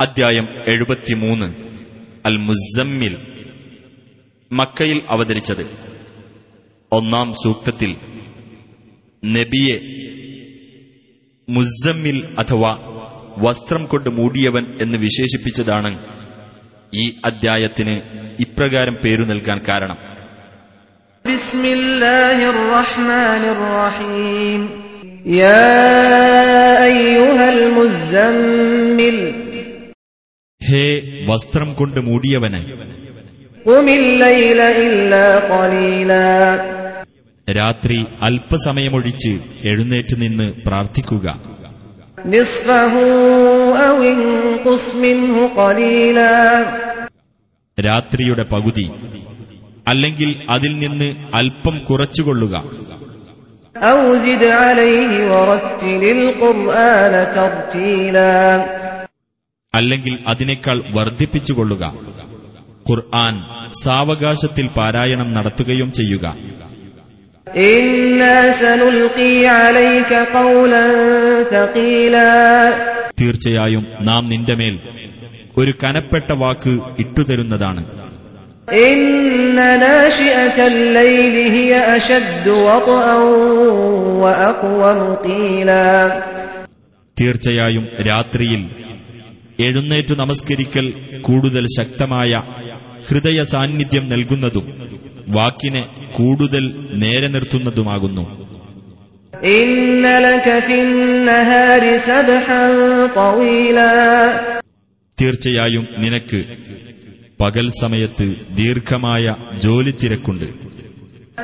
അദ്ധ്യായം എഴുപത്തിമൂന്ന്. അൽ മുസമ്മിൽ മക്കയിൽ അവതരിച്ചത്. ഒന്നാം സൂക്തത്തിൽ. നബിയെ മുസമ്മിൽ അഥവാ വസ്ത്രം കൊണ്ട് മൂടിയവൻ എന്ന് വിശേഷിപ്പിച്ചതാണ് ഈ അദ്ധ്യായത്തിന് ഇപ്രകാരം പേരു നൽകാൻ കാരണം. ബിസ്മില്ലാഹിർ റഹ്മാനിർ റഹീം യാ അയ്യുഹൽ മുസമ്മിൽ ഹേ വസ്ത്രം കൊണ്ട് മൂടിയവന്. രാത്രി അല്പസമയമൊഴിച്ച് എഴുന്നേറ്റ് നിന്ന് പ്രാർത്ഥിക്കുക. രാത്രിയുടെ പകുതി അല്ലെങ്കിൽ അതിൽ നിന്ന് അല്പം കുറച്ചുകൊള്ളുക. ഔജിദ് അലൈഹി വററ്റിലിൽ ഖുർആന തർത്തീലാ. അല്ലെങ്കിൽ അതിനേക്കാൾ വർദ്ധിപ്പിച്ചുകൊള്ളുക. ഖുർആൻ സാവകാശത്തിൽ പാരായണം നടത്തുകയും ചെയ്യുക. തീർച്ചയായും നാം നിന്റെ മേൽ ഒരു കനപ്പെട്ട വാക്ക് ഇട്ടുതരുന്നതാണ്. തീർച്ചയായും രാത്രിയിൽ എഴുന്നേറ്റു നമസ്കരിക്കൽ കൂടുതൽ ശക്തമായ ഹൃദയ സാന്നിധ്യം നൽകുന്നതും വാക്കിനെ കൂടുതൽ നേരെ നിർത്തുന്നതുമാകുന്നു إن لك في النهار سبحا طويلا തീർച്ചയായും നിനക്ക് പകൽ സമയത്ത് ദീർഘമായ ജോലി തിരക്കുണ്ട്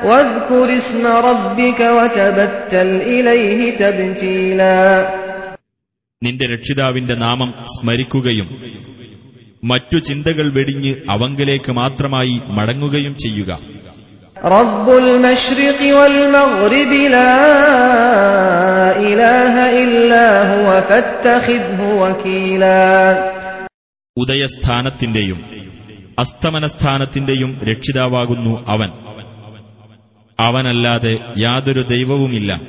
واذكر اسم ربك وتبتل إليه تبتيلا നിന്റെ രക്ഷിതാവിന്റെ നാമം സ്മരിക്കുകയും മറ്റു ചിന്തകൾ വെടിഞ്ഞ് അവങ്കിലേക്ക് മാത്രമായി മടങ്ങുകയും ചെയ്യുക. ഉദയസ്ഥാനത്തിന്റെയും അസ്തമനസ്ഥാനത്തിന്റെയും രക്ഷിതാവാകുന്നു അവൻ. അവനല്ലാതെ യാതൊരു ദൈവവുമില്ല.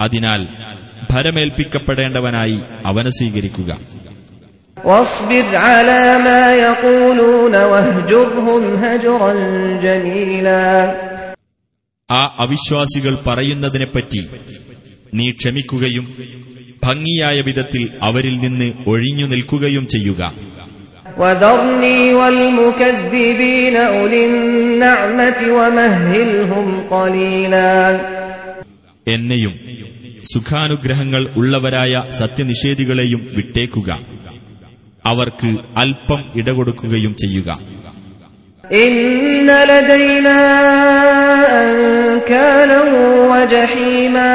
അതിനാൽ ഭരമേൽപ്പിക്കപ്പെടേണ്ടവനായി അവനെ സ്വീകരിക്കുക. ആ അവിശ്വാസികൾ പറയുന്നതിനെപ്പറ്റി നീ ക്ഷമിക്കുകയും ഭംഗിയായ വിധത്തിൽ അവരിൽ നിന്ന് ഒഴിഞ്ഞു നിൽക്കുകയും ചെയ്യുക. എന്നെയും സുഖാനുഗ്രഹങ്ങൾ ഉള്ളവരായ സത്യനിഷേധികളെയും വിട്ടേക്കുക അവർക്ക് അല്പം ഇടകൊടുക്കുകയും ചെയ്യുക إن لدينا أنكالا وجحيما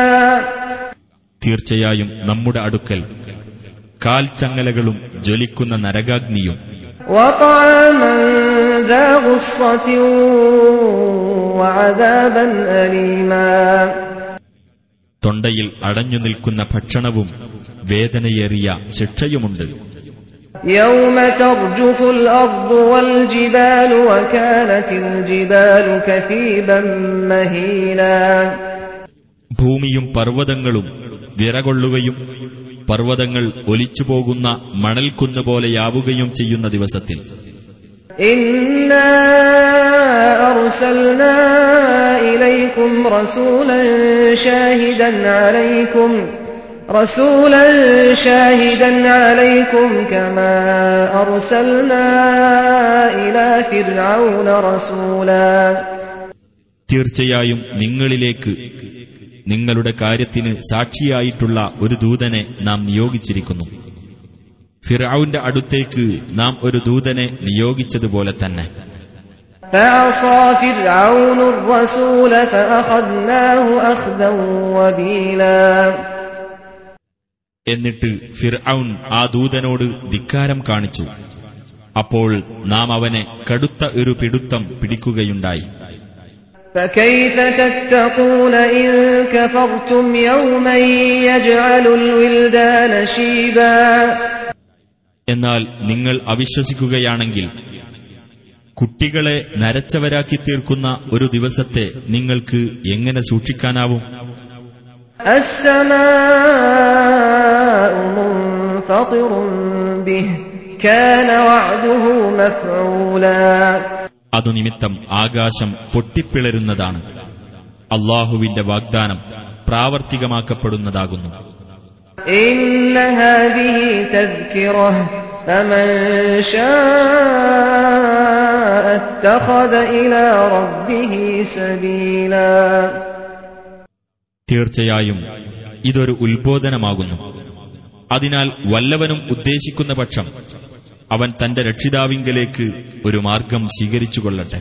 തീർച്ചയായും നമ്മുടെ അടുക്കൽ കാൽച്ചങ്ങലകളും ജ്വലിക്കുന്ന നരകാഗ്നിയും وطعاما ذا غصة وعذابا أليما തൊണ്ടയിൽ അടഞ്ഞു നിൽക്കുന്ന ഭക്ഷണവും വേദനയേറിയ ശിക്ഷയുമുണ്ട്. ഭൂമിയും പർവതങ്ങളും വിറകൊള്ളുകയും പർവതങ്ങൾ ഒലിച്ചുപോകുന്ന മണൽക്കുന്നുപോലെയാവുകയും ചെയ്യുന്ന ദിവസത്തിൽ. إنا أرسلنا إليكم رسولا شاهدا عليكم رسولا شاهدا عليكم كما أرسلنا إلى فرعون رسولا തീർച്ചയായും നിങ്ങളിലേക്ക് നിങ്ങളുടെ കാര്യത്തിന് സാക്ഷിയായിട്ടുള്ള ഒരു ദൂതനെ നാം നിയോഗിച്ചിരിക്കുന്നു ഫിറൌന്റെ അടുത്തേക്ക് നാം ഒരു ദൂതനെ നിയോഗിച്ചതുപോലെ തന്നെ فعصى فرعون الرسول فأخذناه أخذا وبيلا എന്നിട്ട് ഫിർഔൻ ആ ദൂതനോട് ധിക്കാരം കാണിച്ചു അപ്പോൾ നാം അവനെ കടുത്ത ഒരു പിടുത്തം പിടിക്കുകയുണ്ടായി فكيف تتقون إن كفرتم يوما يجعل الولدان شيبا എന്നാൽ നിങ്ങൾ അവിശ്വസിക്കുകയാണെങ്കിൽ കുട്ടികളെ നരച്ചവരാക്കി തീർക്കുന്ന ഒരു ദിവസത്തെ നിങ്ങൾക്ക് എങ്ങനെ സൂക്ഷിക്കാനാവും? അതുനിമിത്തം ആകാശം പൊട്ടിപ്പിളരുന്നതാണ്. അള്ളാഹുവിന്റെ വാഗ്ദാനം പ്രാവർത്തികമാക്കപ്പെടുന്നതാകുന്നു. إن هذه تذكرة فمن شاء اتخذ إلى ربه سبيلا തീർച്ചയായും ഇതൊരു ഉത്ബോധനമാകുന്നു അതിനാൽ വല്ലവനും ഉദ്ദേശിക്കുന്ന പക്ഷം അവൻ തന്റെ രക്ഷിതാവിങ്കലേക്ക് ഒരു മാർഗം സ്വീകരിച്ചുകൊള്ളട്ടെ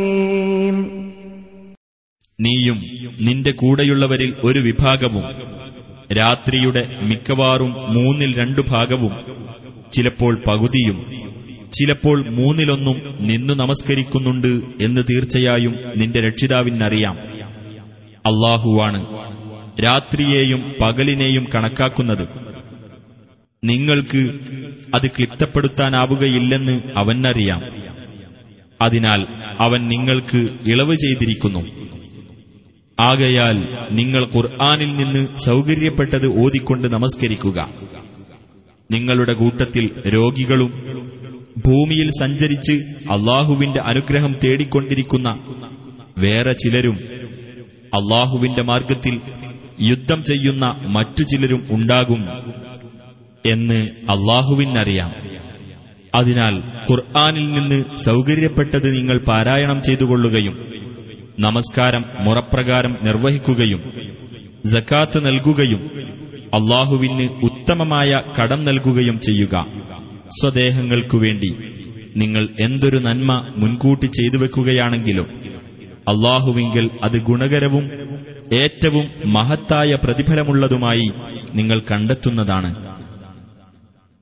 നീയും നിന്റെ കൂടെയുള്ളവരിൽ ഒരു വിഭാഗവും രാത്രിയുടെ മിക്കവാറും മൂന്നിൽ രണ്ടു ഭാഗവും ചിലപ്പോൾ പകുതിയും ചിലപ്പോൾ മൂന്നിലൊന്നും നിന്നു നമസ്കരിക്കുന്നുണ്ട് എന്ന് തീർച്ചയായും നിന്റെ രക്ഷിതാവിനറിയാം. അള്ളാഹുവാണ് രാത്രിയെയും പകലിനെയും കണക്കാക്കുന്നത്. നിങ്ങൾക്ക് അത് ക്ലിപ്തപ്പെടുത്താനാവുകയില്ലെന്ന് അവനറിയാം. അതിനാൽ അവൻ നിങ്ങൾക്ക് ഇളവ് ചെയ്തിരിക്കുന്നു. ആകയാൽ നിങ്ങൾ ഖുർആാനിൽ നിന്ന് സൗകര്യപ്പെട്ടത് ഓതിക്കൊണ്ട് നമസ്കരിക്കുക. നിങ്ങളുടെ കൂട്ടത്തിൽ രോഗികളും ഭൂമിയിൽ സഞ്ചരിച്ച് അള്ളാഹുവിന്റെ അനുഗ്രഹം തേടിക്കൊണ്ടിരിക്കുന്ന വേറെ ചിലരും അള്ളാഹുവിന്റെ മാർഗത്തിൽ യുദ്ധം ചെയ്യുന്ന മറ്റു ചിലരും ഉണ്ടാകും എന്ന് അള്ളാഹുവിനറിയാം. അതിനാൽ ഖുർആാനിൽ നിന്ന് സൗകര്യപ്പെട്ടത് നിങ്ങൾ പാരായണം ചെയ്തുകൊള്ളുകയും നമസ്കാരം മുറപ്രകാരം നിർവഹിക്കുകയും ജക്കാത്ത് നൽകുകയും അള്ളാഹുവിന് ഉത്തമമായ കടം നൽകുകയും ചെയ്യുക. സ്വദേഹങ്ങൾക്കു വേണ്ടി നിങ്ങൾ എന്തൊരു നന്മ മുൻകൂട്ടി ചെയ്തു വെക്കുകയാണെങ്കിലും അള്ളാഹുവിങ്കിൽ അത് ഗുണകരവും ഏറ്റവും മഹത്തായ പ്രതിഫലമുള്ളതുമായി നിങ്ങൾ കണ്ടെത്തുന്നതാണ്.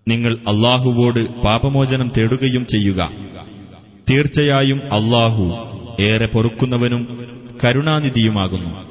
നിങ്ങൾ അള്ളാഹുവോട് പാപമോചനം തേടുകയും ചെയ്യുക. തീർച്ചയായും അള്ളാഹു ഏറെ പൊറുക്കുന്നവനും കരുണാനിധിയുമാകുന്നു.